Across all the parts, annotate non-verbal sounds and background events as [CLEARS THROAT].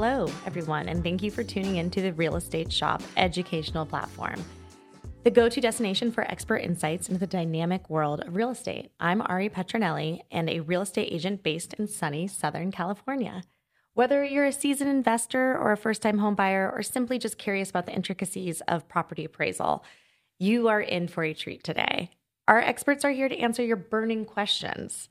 Hello, everyone, and thank you for tuning in to the Real Estate Shop educational platform, the go to destination for expert insights into the dynamic world of real estate. I'm Ari Petronelli and a real estate agent based in sunny Southern California. Whether you're a seasoned investor or a first time homebuyer, or simply just curious about the intricacies of property appraisal, you are in for a treat today. Our experts are here to answer your burning questions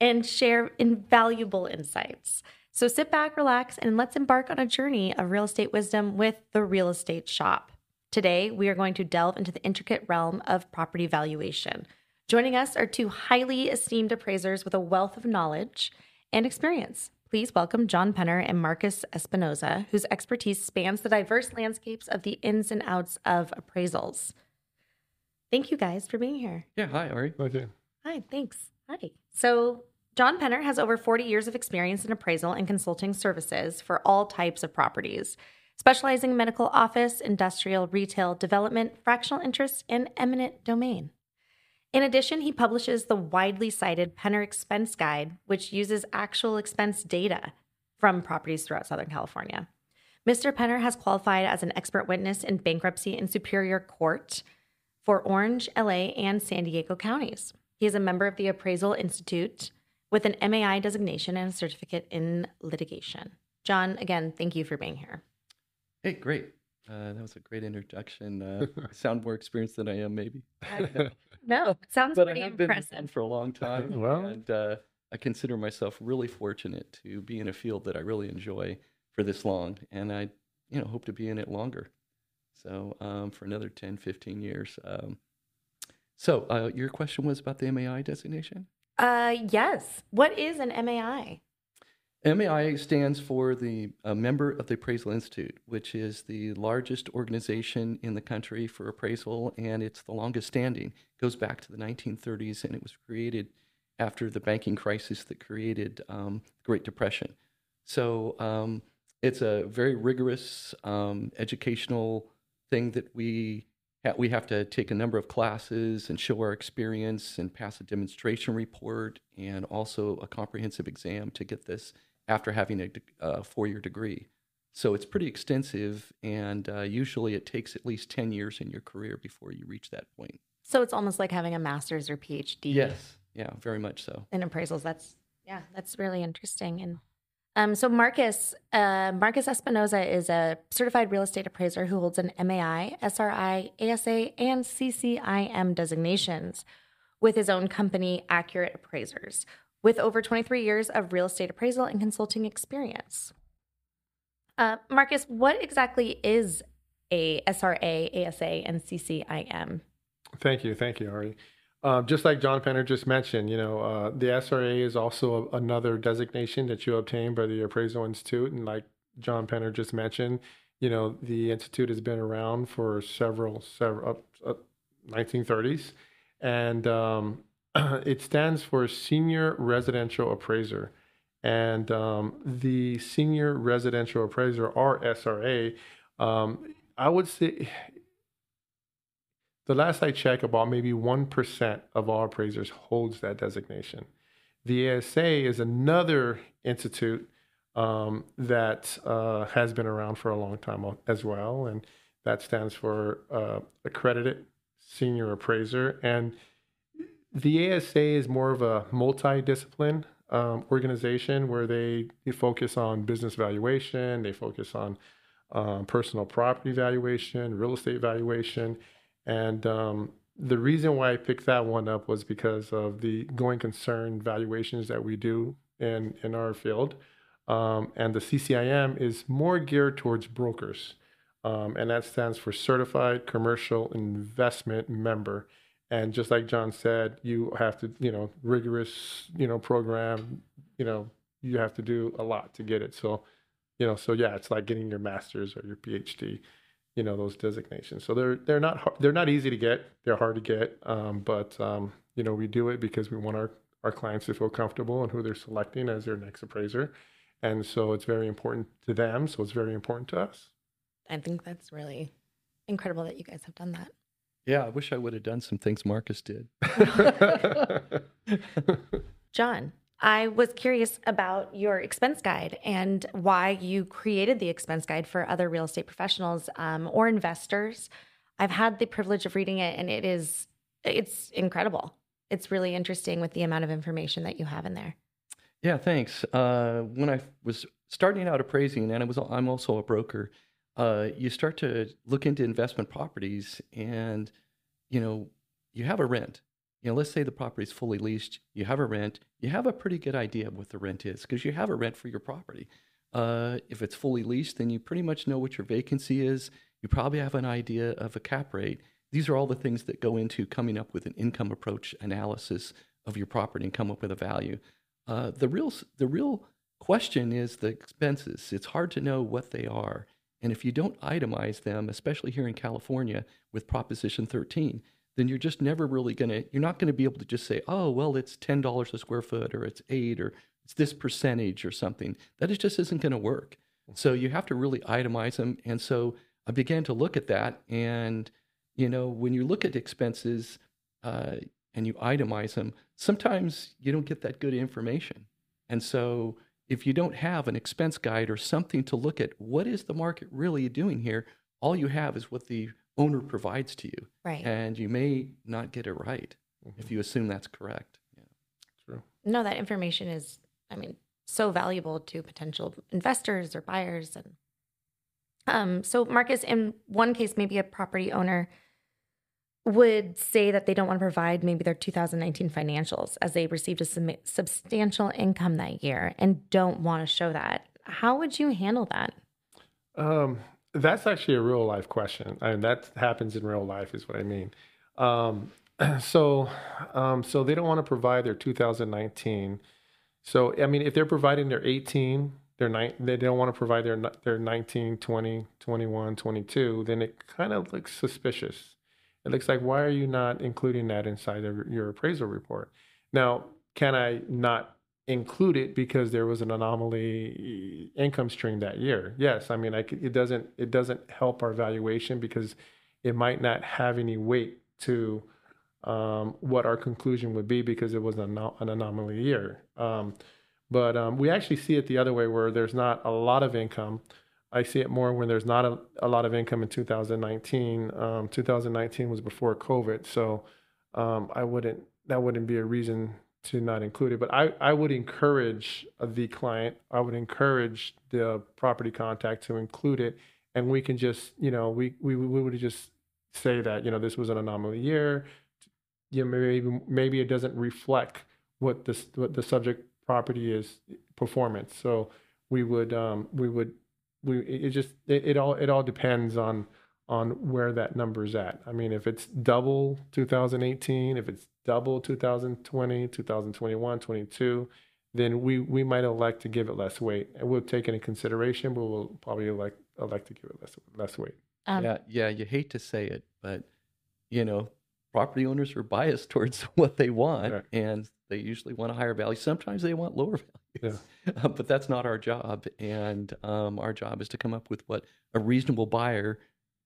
and share invaluable insights. So sit back, relax, and let's embark on a journey of real estate wisdom with the Real Estate Shop. Today, we are going to delve into the intricate realm of property valuation. Joining us are two highly esteemed appraisers with a wealth of knowledge and experience. Please welcome John Penner and Marcus Espinoza, whose expertise spans the diverse landscapes of the ins and outs of appraisals. Thank you guys for being here. Yeah, hi, Ari. Okay. Hi, thanks. Hi. So, John Penner has over 40 years of experience in appraisal and consulting services for all types of properties, specializing in medical office, industrial, retail, development, fractional interest, and eminent domain. In addition, he publishes the widely cited Penner Expense Guide, which uses actual expense data from properties throughout Southern California. Mr. Penner has qualified as an expert witness in bankruptcy in Superior Court for Orange, LA, and San Diego counties. He is a member of the Appraisal Institute with an MAI designation and a certificate in litigation. John, again, thank you for being here. Hey, great. Uh, that was a great introduction. Uh, [LAUGHS] sound more experienced than I am, maybe. [LAUGHS] No, sounds but I pretty have been impressive. around for a long time. [LAUGHS] Well- and uh, I consider myself really fortunate to be in a field that I really enjoy for this long, and I, you know, hope to be in it longer. So um, for another 10, 15 years. Um, so uh, your question was about the MAI designation? Uh, yes. What is an MAI? MAI stands for the uh, member of the Appraisal Institute, which is the largest organization in the country for appraisal, and it's the longest standing. It goes back to the 1930s, and it was created after the banking crisis that created um, the Great Depression. So um, it's a very rigorous um, educational thing that we we have to take a number of classes and show our experience and pass a demonstration report and also a comprehensive exam to get this after having a de- uh, four-year degree. So it's pretty extensive, and uh, usually it takes at least ten years in your career before you reach that point. So it's almost like having a master's or PhD Yes, yeah, very much so. in appraisals. That's yeah, that's really interesting. And um, so Marcus uh, Marcus Espinoza is a certified real estate appraiser who holds an MAI, SRA, ASA, and CCIM designations with his own company, Accurate Appraisers, with over 23 years of real estate appraisal and consulting experience. Uh, Marcus, what exactly is a SRA, ASA, and CCIM? Thank you, thank you, Ari. Uh, just like John Penner just mentioned, you know, uh, the SRA is also a, another designation that you obtain by the Appraisal Institute, and like John Penner just mentioned, you know, the institute has been around for several, several, uh, uh, 1930s, and um, [CLEARS THROAT] it stands for Senior Residential Appraiser. And um, the Senior Residential Appraiser, or SRA, um, I would say the last I checked, about maybe 1% of all appraisers holds that designation. The ASA is another institute um, that uh, has been around for a long time as well, and that stands for uh, Accredited Senior Appraiser. And the ASA is more of a multidiscipline um, organization where they, they focus on business valuation, they focus on um, personal property valuation, real estate valuation. And um, the reason why I picked that one up was because of the going concern valuations that we do in, in our field. Um, and the CCIM is more geared towards brokers. Um, and that stands for Certified Commercial Investment Member. And just like John said, you have to, you know, rigorous, you know, program, you know, you have to do a lot to get it. So, you know, so yeah, it's like getting your master's or your PhD you know those designations. So they're they're not they're not easy to get. They're hard to get, um, but um, you know we do it because we want our our clients to feel comfortable and who they're selecting as their next appraiser, and so it's very important to them. So it's very important to us. I think that's really incredible that you guys have done that. Yeah, I wish I would have done some things Marcus did. [LAUGHS] [LAUGHS] John, I was curious about your expense guide and why you created the expense guide for other real estate professionals um, or investors. I've had the privilege of reading it, and it is it's incredible. It's really interesting with the amount of information that you have in there. Yeah, thanks. Uh, when I was starting out appraising, and I was I'm also a broker, uh, you start to look into investment properties, and you know you have a rent. You know, let's say the property is fully leased. You have a rent. You have a pretty good idea of what the rent is because you have a rent for your property. Uh, if it's fully leased, then you pretty much know what your vacancy is. You probably have an idea of a cap rate. These are all the things that go into coming up with an income approach analysis of your property and come up with a value. Uh, the real the real question is the expenses. It's hard to know what they are, and if you don't itemize them, especially here in California with Proposition 13, then you're just never really gonna. You're not gonna be able to just say, oh well, it's ten dollars a square foot, or it's eight, or it's this percentage, or something. That is just isn't gonna work. So you have to really itemize them, and so I began to look at that, and you know, when you look at expenses uh, and you itemize them, sometimes you don't get that good information. And so, if you don't have an expense guide or something to look at, what is the market really doing here? All you have is what the owner provides to you. Right. And you may not get it right if you assume that's correct. Yeah. True. No, that information is, I mean, so valuable to potential investors or buyers. And um, so, Marcus, in one case, maybe a property owner would say that they don't want to provide maybe their 2019 financials as they received a sum- substantial income that year and don't want to show that. How would you handle that? Um, that's actually a real life question. I mean, that happens in real life, is what I mean. Um, [CLEARS THROAT] so, um, so they don't want to provide their 2019. So, I mean, if they're providing their 18, their nine, they don't want to provide their their 19, 20, 21, 22, then it kind of looks suspicious. It looks like why are you not including that inside of your appraisal report? Now, can I not include it because there was an anomaly income stream that year? Yes, I mean, I could, it doesn't it doesn't help our valuation because it might not have any weight to um, what our conclusion would be because it was an, an anomaly year. Um, but um, we actually see it the other way where there's not a lot of income. I see it more when there's not a, a lot of income in 2019. Um, 2019 was before COVID, so um, I wouldn't that wouldn't be a reason to not include it. But I, I would encourage the client, I would encourage the property contact to include it, and we can just you know we we, we would just say that you know this was an anomaly year. You know, maybe maybe it doesn't reflect what the what the subject property is performance. So we would um, we would we it just it, it all it all depends on on where that number's at. I mean, if it's double 2018, if it's double 2020, 2021, 22, then we we might elect to give it less weight, and we'll take it into consideration, but we'll probably elect elect to give it less less weight. Um, yeah, yeah. You hate to say it, but you know, property owners are biased [LAUGHS] towards what they want, Right. and they usually want a higher value. Sometimes they want lower values, Uh, [LAUGHS] but that's not our job. And um, our job is to come up with what a reasonable buyer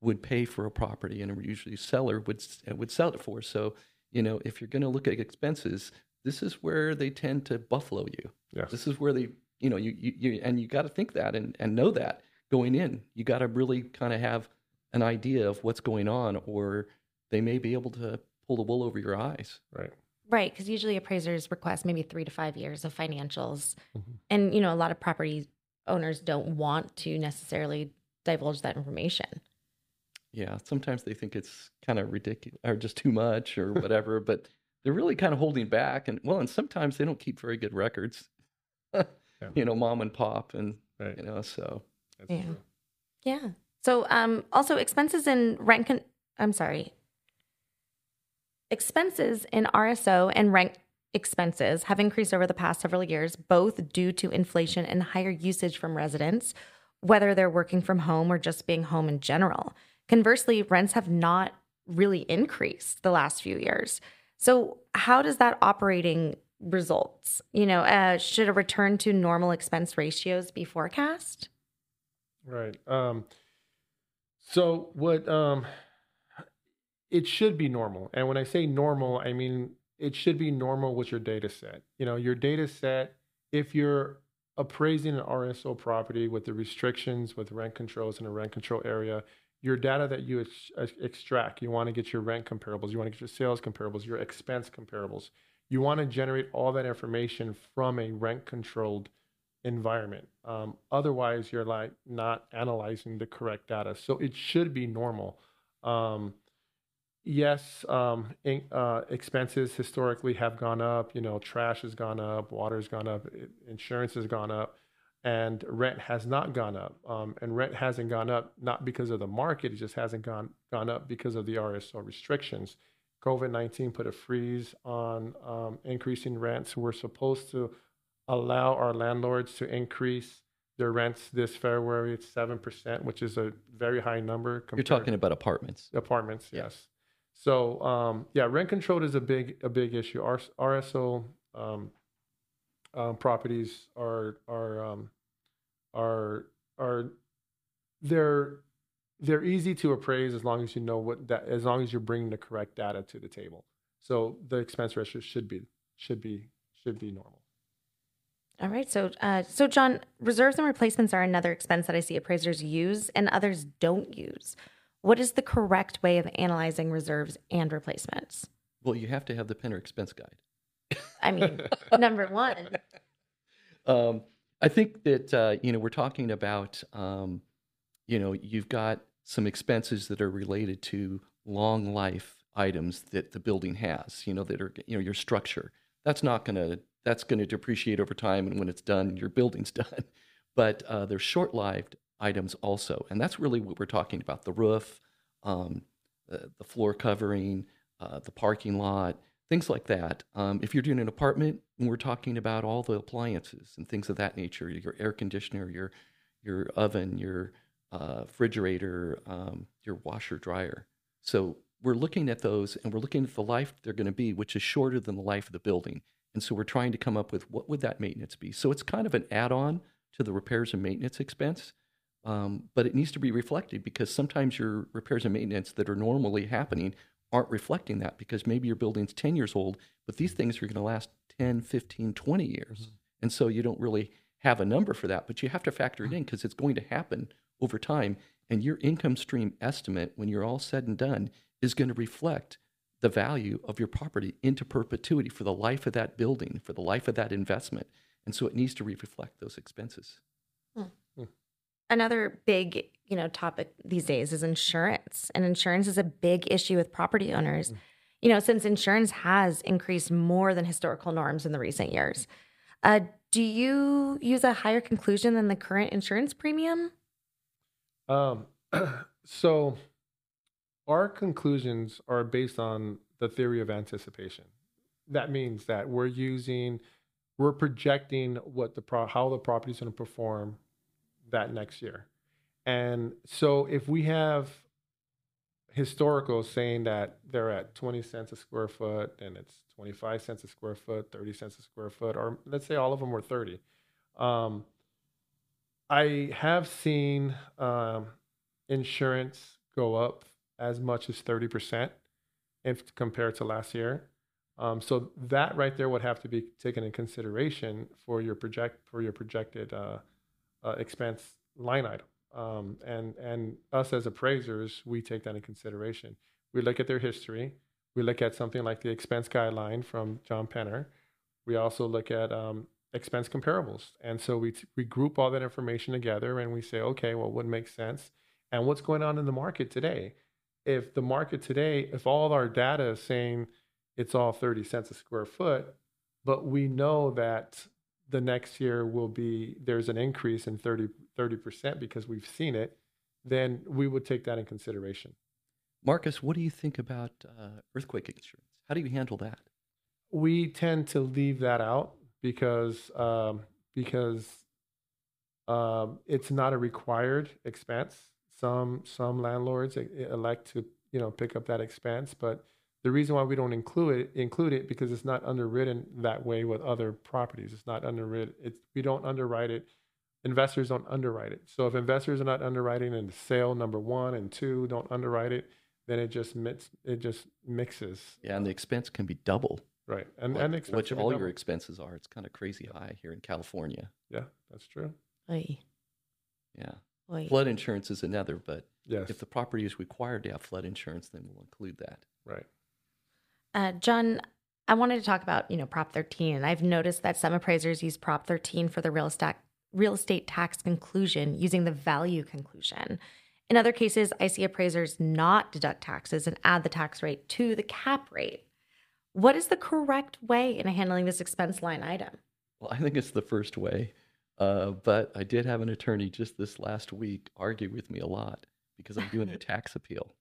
would pay for a property, and a usually seller would uh, would sell it for. So, you know, if you're going to look at expenses, this is where they tend to buffalo you. Yes. This is where they, you know, you you, you and you got to think that and and know that going in. You got to really kind of have an idea of what's going on, or they may be able to pull the wool over your eyes. Right. Right, because usually appraisers request maybe three to five years of financials, Mhm. and you know a lot of property owners don't want to necessarily divulge that information. Yeah, sometimes they think it's kind of ridiculous or just too much or [LAUGHS] whatever, but they're really kind of holding back. And well, and sometimes they don't keep very good records. [LAUGHS] You know, mom and pop, and Right. you know, so That's Yeah. true. Yeah. So, um, also expenses in rent. Con- I'm sorry. Expenses in RSO and rent expenses have increased over the past several years, both due to inflation and higher usage from residents, whether they're working from home or just being home in general. Conversely, rents have not really increased the last few years. So, how does that operating results? You know, uh, should a return to normal expense ratios be forecast? Right. Um, so what? Um, it should be normal, and when I say normal, I mean it should be normal with your data set. You know, your data set, if you're appraising an RSO property with the restrictions, with rent controls in a rent control area, your data that you ex- extract, you want to get your rent comparables, you want to get your sales comparables, your expense comparables. You want to generate all that information from a rent controlled environment. Um, otherwise, you're like not analyzing the correct data. So it should be normal. Um, yes, um, in, uh, expenses historically have gone up. You know, trash has gone up, water's gone up, insurance has gone up, and rent has not gone up. Um, and rent hasn't gone up not because of the market; it just hasn't gone gone up because of the RSO restrictions. COVID nineteen put a freeze on um, increasing rents. We're supposed to allow our landlords to increase their rents this February. It's seven percent, which is a very high number. You're talking about apartments. Apartments, yeah. yes. So um, yeah, rent control is a big a big issue. RSO um, properties are are um, are are they're they're easy to appraise as long as you know what that as long as you're bringing the correct data to the table. So the expense ratio should be should be should be normal. All right. So, uh, so John, reserves and replacements are another expense that I see appraisers use and others don't use. What is the correct way of analyzing reserves and replacements? Well, you have to have the Penner expense guide. I mean, [LAUGHS] number one. Um, I think that uh, you know we're talking about um, you know you've got some expenses that are related to long life items that the building has. You know that are you know your structure. That's not going to that's going to depreciate over time, and when it's done, your building's [LAUGHS] done. But uh, there's short-lived items also, and that's really what we're talking about: the roof, um, the, the, floor covering, uh, the parking lot, things like that. Um, if you're doing an apartment, we're talking about all the appliances and things of that nature: your air conditioner, your your oven, your uh, refrigerator, um, your washer dryer. So we're looking at those, and we're looking at the life they're going to be, which is shorter than the life of the building. And so we're trying to come up with what would that maintenance be. So it's kind of an add-on to the repairs and maintenance expense, um, but it needs to be reflected because sometimes your repairs and maintenance that are normally happening aren't reflecting that because maybe your building's 10 years old, but these things are going to last 10, 15, 20 years. Mm-hmm. And so you don't really have a number for that, but you have to factor it in because it's going to happen over time. And your income stream estimate, when you're all said and done, is going to reflect the value of your property into perpetuity for the life of that building, for the life of that investment. And so it needs to reflect those expenses. Hmm. Hmm. Another big, you know, topic these days is insurance. And insurance is a big issue with property owners. Hmm. You know, since insurance has increased more than historical norms in the recent years. Uh, do you use a higher conclusion than the current insurance premium? Um, [CLEARS THROAT] so our conclusions are based on the theory of anticipation. That means that we're using, we're projecting what the pro, how the property is going to perform that next year. And so if we have historical saying that they're at 20 cents a square foot and it's 25 cents a square foot, 30 cents a square foot, or let's say all of them were 30. Um, I have seen um, insurance go up as much as 30% if compared to last year. Um, so that right there would have to be taken in consideration for your project for your projected uh, uh, expense line item. Um, and and us as appraisers, we take that in consideration. We look at their history. We look at something like the expense guideline from John Penner. We also look at um, expense comparables, and so we t- we group all that information together and we say, okay, well, what makes sense, and what's going on in the market today if the market today, if all our data is saying it's all 30 cents a square foot, but we know that the next year will be there's an increase in 30 percent because we've seen it, then we would take that in consideration. Marcus, what do you think about uh, earthquake insurance? How do you handle that? We tend to leave that out because um, because um, it's not a required expense. Some some landlords elect to you know pick up that expense, but the reason why we don't include it include it because it's not underwritten that way with other properties. It's not underwritten. It's we don't underwrite it. Investors don't underwrite it. So if investors are not underwriting and sale number one and two don't underwrite it, then it just mix, it just mixes. Yeah, and the expense can be double right, and what, and what expensive all and your expenses are. It's kind of crazy high here in California. Yeah, that's true. Oy, Yeah. oy. Flood insurance is another, but Yes, if the property is required to have flood insurance, then we'll include that. right. Uh, John, I wanted to talk about you know Prop 13, and I've noticed that some appraisers use Prop 13 for the real estate real estate tax conclusion using the value conclusion. In other cases, I see appraisers not deduct taxes and add the tax rate to the cap rate. What is the correct way in handling this expense line item? Well, I think it's the first way. Uh, but I did have an attorney just this last week argue with me a lot because I'm doing a [LAUGHS] tax appeal.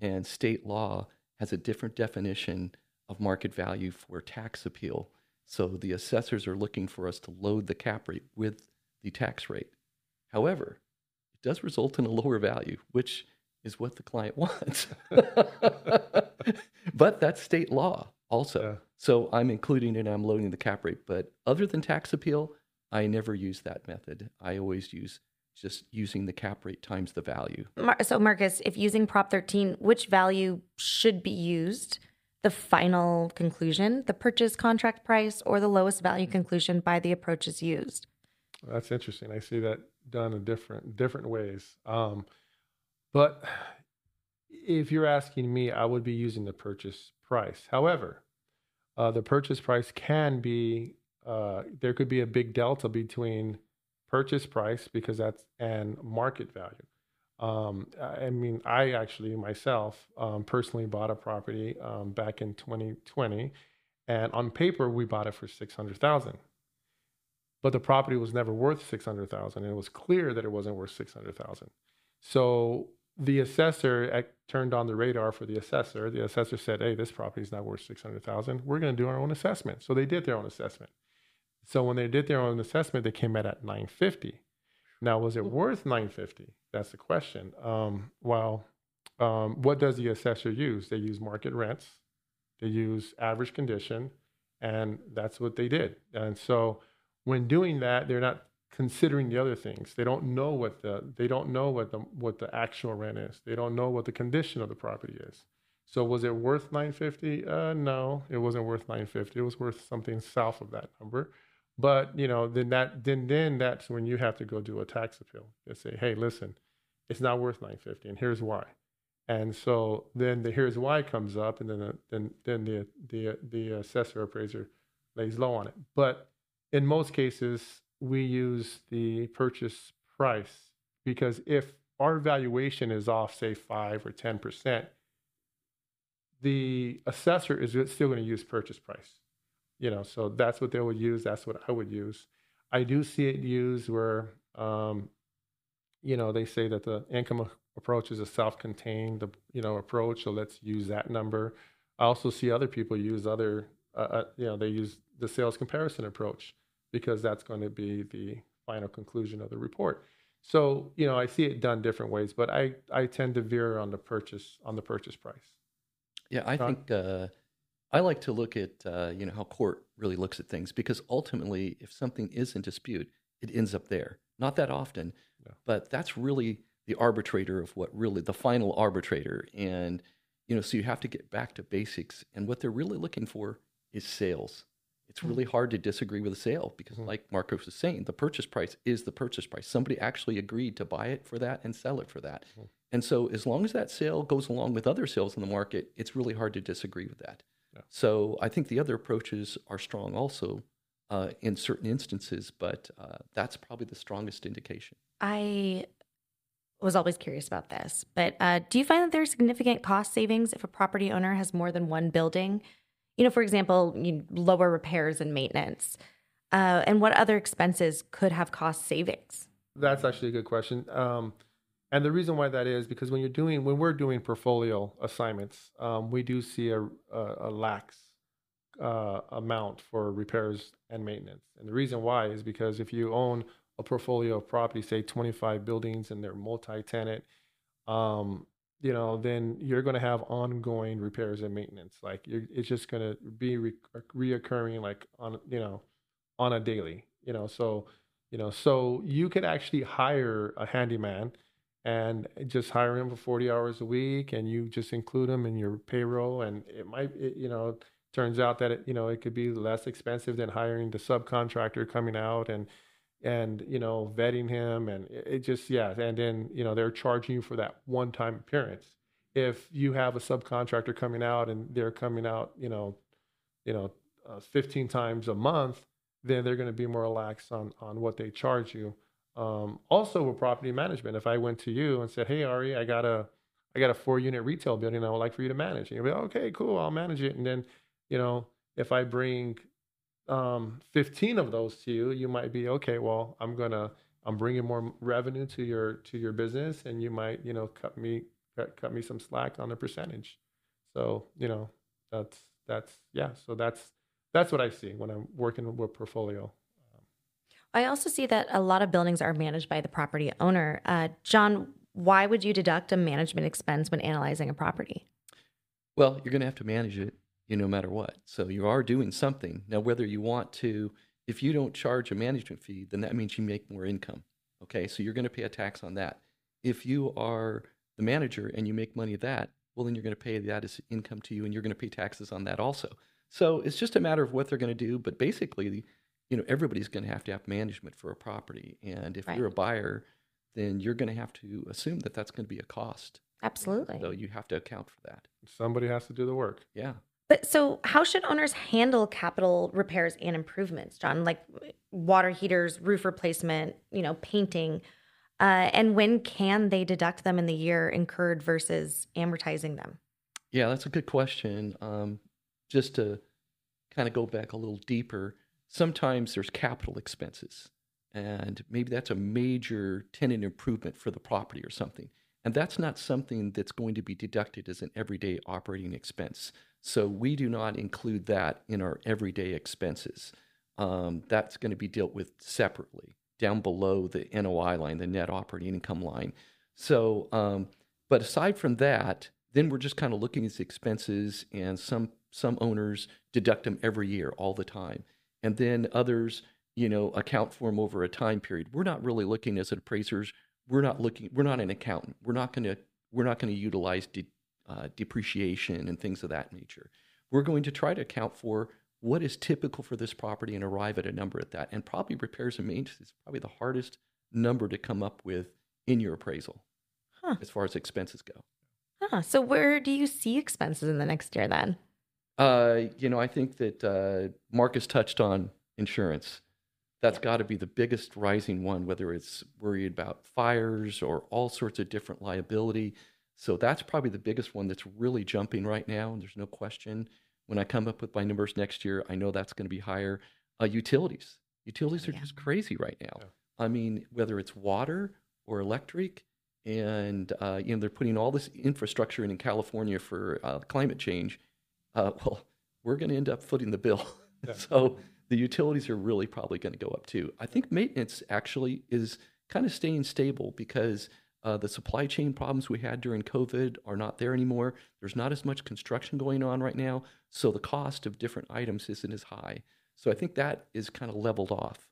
And state law has a different definition of market value for tax appeal. So the assessors are looking for us to load the cap rate with the tax rate. However, it does result in a lower value, which is what the client [LAUGHS] wants. [LAUGHS] but that's state law also. Yeah. So I'm including it, I'm loading the cap rate. But other than tax appeal, I never use that method. I always use just using the cap rate times the value. Mar- so, Marcus, if using Prop 13, which value should be used? The final conclusion, the purchase contract price, or the lowest value conclusion by the approaches used? That's interesting. I see that done in different different ways. Um, but if you're asking me, I would be using the purchase price. However, uh, the purchase price can be uh, there could be a big delta between purchase price because that's and market value. Um, I mean, I actually myself um, personally bought a property um, back in 2020, and on paper we bought it for six hundred thousand but the property was never worth 600,000 and it was clear that it wasn't worth 600,000. So the assessor turned on the radar for the assessor. The assessor said, "Hey, this property is not worth 600,000. We're going to do our own assessment." So they did their own assessment. So when they did their own assessment, they came out at 950. Now, was it worth 950? That's the question. Um, well, um, what does the assessor use? They use market rents, they use average condition, and that's what they did. And so when doing that, they're not considering the other things. They don't know what the they don't know what the what the actual rent is. They don't know what the condition of the property is. So was it worth 950? Uh, no, it wasn't worth 950. It was worth something south of that number. But you know, then that then then that's when you have to go do a tax appeal and say, hey, listen, it's not worth 950, and here's why. And so then the here's why comes up, and then the, then then the the the assessor appraiser lays low on it. But in most cases, we use the purchase price because if our valuation is off, say five or ten percent, the assessor is still going to use purchase price. You know, so that's what they would use. That's what I would use. I do see it used where, um, you know, they say that the income approach is a self-contained, you know, approach. So let's use that number. I also see other people use other, uh, uh, you know, they use the sales comparison approach because that's going to be the final conclusion of the report. So, you know, I see it done different ways, but I, I tend to veer on the purchase on the purchase price. Yeah, I think uh, I like to look at uh, you know how court really looks at things because ultimately, if something is in dispute, it ends up there. Not that often, No. but that's really the arbitrator of what really the final arbitrator. And you know, so you have to get back to basics. And what they're really looking for is sales. It's really hard to disagree with a sale because, Mhm. like Marcus was saying, the purchase price is the purchase price. Somebody actually agreed to buy it for that and sell it for that. Mhm. And so, as long as that sale goes along with other sales in the market, it's really hard to disagree with that. Yeah. So, I think the other approaches are strong also uh, in certain instances, but uh, that's probably the strongest indication. I was always curious about this, but uh, do you find that there are significant cost savings if a property owner has more than one building? You know, for example, you lower repairs and maintenance. Uh, and what other expenses could have cost savings? That's actually a good question. Um, and the reason why that is because when you're doing when we're doing portfolio assignments, um, we do see a, a, a lax uh, amount for repairs and maintenance. And the reason why is because if you own a portfolio of property, say 25 buildings, and they're multi-tenant, um, you know, then you're going to have ongoing repairs and maintenance. Like it's just going to be re- reoccurring, like on you know, on a daily. You know, so you know, so you could actually hire a handyman and just hire him for 40 hours a week and you just include him in your payroll and it might it, you know turns out that it, you know it could be less expensive than hiring the subcontractor coming out and and you know vetting him and it, just yeah and then you know they're charging you for that one time appearance. If you have a subcontractor coming out and they're coming out you know you know uh, 15 times a month then they're going to be more relaxed on on what they charge you um, also with property management if i went to you and said hey ari i got a i got a four unit retail building i would like for you to manage and you'll be like, okay cool i'll manage it and then you know if i bring um, 15 of those to you, you might be okay. Well, I'm gonna I'm bringing more revenue to your to your business, and you might you know cut me cut, cut me some slack on the percentage. So you know that's that's yeah. So that's that's what I see when I'm working with portfolio. I also see that a lot of buildings are managed by the property owner. Uh, John, why would you deduct a management expense when analyzing a property? Well, you're going to have to manage it you know, no matter what. So you are doing something. Now, whether you want to, if you don't charge a management fee, then that means you make more income. Okay, so you're going to pay a tax on that. If you are the manager and you make money that, well, then you're going to pay that as income to you and you're going to pay taxes on that also. So it's just a matter of what they're going to do. But basically, you know, everybody's going to have to have management for a property. And if Right. you're a buyer, then you're going to have to assume that that's going to be a cost. Absolutely. So you have to account for that. Somebody has to do the work. Yeah. But so, how should owners handle capital repairs and improvements, John? Like water heaters, roof replacement, you know, painting, uh, and when can they deduct them in the year incurred versus amortizing them? Yeah, that's a good question. Um, just to kind of go back a little deeper, sometimes there's capital expenses, and maybe that's a major tenant improvement for the property or something. And that's not something that's going to be deducted as an everyday operating expense. So we do not include that in our everyday expenses. Um, that's going to be dealt with separately down below the NOI line, the net operating income line. So, um, but aside from that, then we're just kind of looking at expenses, and some some owners deduct them every year, all the time, and then others, you know, account for them over a time period. We're not really looking as an appraisers. We're not looking. We're not an accountant. We're not going to. We're not going to utilize de, uh, depreciation and things of that nature. We're going to try to account for what is typical for this property and arrive at a number at that. And probably repairs and maintenance is probably the hardest number to come up with in your appraisal Huh. as far as expenses go. Huh. So, where do you see expenses in the next year then? Uh, you know, I think that uh, Marcus touched on insurance. That's got to be the biggest rising one, whether it's worried about fires or all sorts of different liability. So that's probably the biggest one that's really jumping right now. And there's no question. When I come up with my numbers next year, I know that's going to be higher. Uh, utilities. Utilities are Yeah. just crazy right now. Yeah. I mean, whether it's water or electric, and uh, you know they're putting all this infrastructure in, in California for uh, climate change. Uh, [LAUGHS] well, we're going to end up footing the bill. [LAUGHS] Yeah. so the utilities are really probably going to go up too. I think maintenance actually is kind of staying stable because uh, the supply chain problems we had during COVID are not there anymore. There's not as much construction going on right now, so the cost of different items isn't as high. So I think that is kind of leveled off.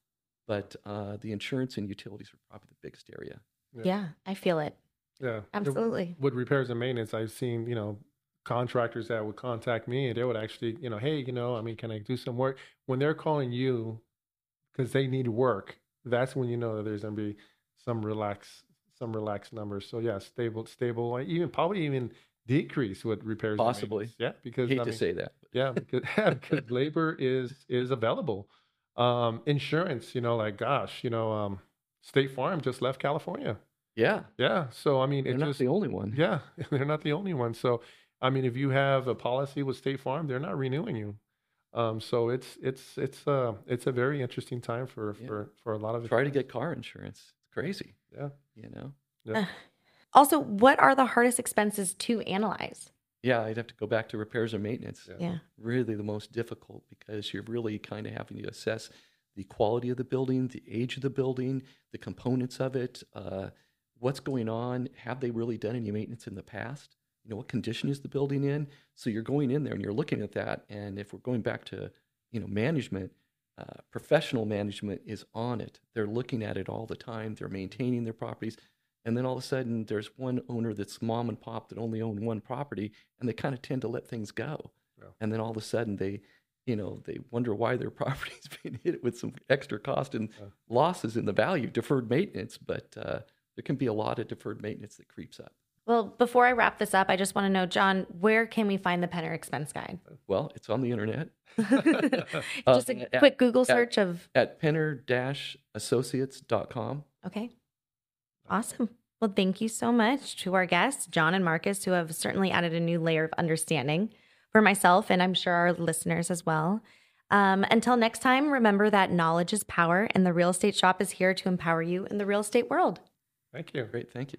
But uh, the insurance and utilities are probably the biggest area. Yeah. Yeah, I feel it. Yeah, Absolutely. With repairs and maintenance, I've seen you know contractors that would contact me and they would actually you know hey you know I mean can I do some work when they're calling you because they need work that's when you know that there's going to be some relax some relaxed numbers so yeah stable stable even probably even decrease with repairs Possibly. yeah because hate I to say that. yeah because, [LAUGHS] because labor is is available um insurance you know like gosh you know um state farm just left california Yeah, yeah so i mean they're not just the only one. yeah [LAUGHS] they're not the only one so i mean if you have a policy with state farm they're not renewing you um so it's it's it's uh it's a very interesting time for Yeah. for for a lot of Try to get car insurance. It's crazy, yeah you know. yeah Also, what are the hardest expenses to analyze? Yeah, I'd have to go back to repairs and maintenance. Yeah. Yeah. Really the most difficult because you're really kind of having to assess the quality of the building, the age of the building, the components of it, uh, what's going on. Have they really done any maintenance in the past? You know, what condition is the building in? So you're going in there and you're looking at that. And if we're going back to, you know, management, uh, professional management is on it. They're looking at it all the time. They're maintaining their properties. And then all of a sudden, there's one owner that's mom and pop that only own one property, and they kind of tend to let things go. Yeah. and then all of a sudden they, you know, they wonder why their [LAUGHS] property is being hit with some extra cost and Yeah. losses in the value, deferred maintenance. But uh, there can be a lot of deferred maintenance that creeps up. Well, before I wrap this up, I just want to know, John, where can we find the Penner expense guide? Well, it's on the internet [LAUGHS] just Uh, a at- quick Google at- search of, at penner-associates.com. okay. Awesome. Well, thank you so much to our guests, John and Marcus, who have certainly added a new layer of understanding for myself and I'm sure our listeners as well. Um, until next time, remember that knowledge is power, and the real estate shop is here to empower you in the real estate world. Thank you. Great, thank you.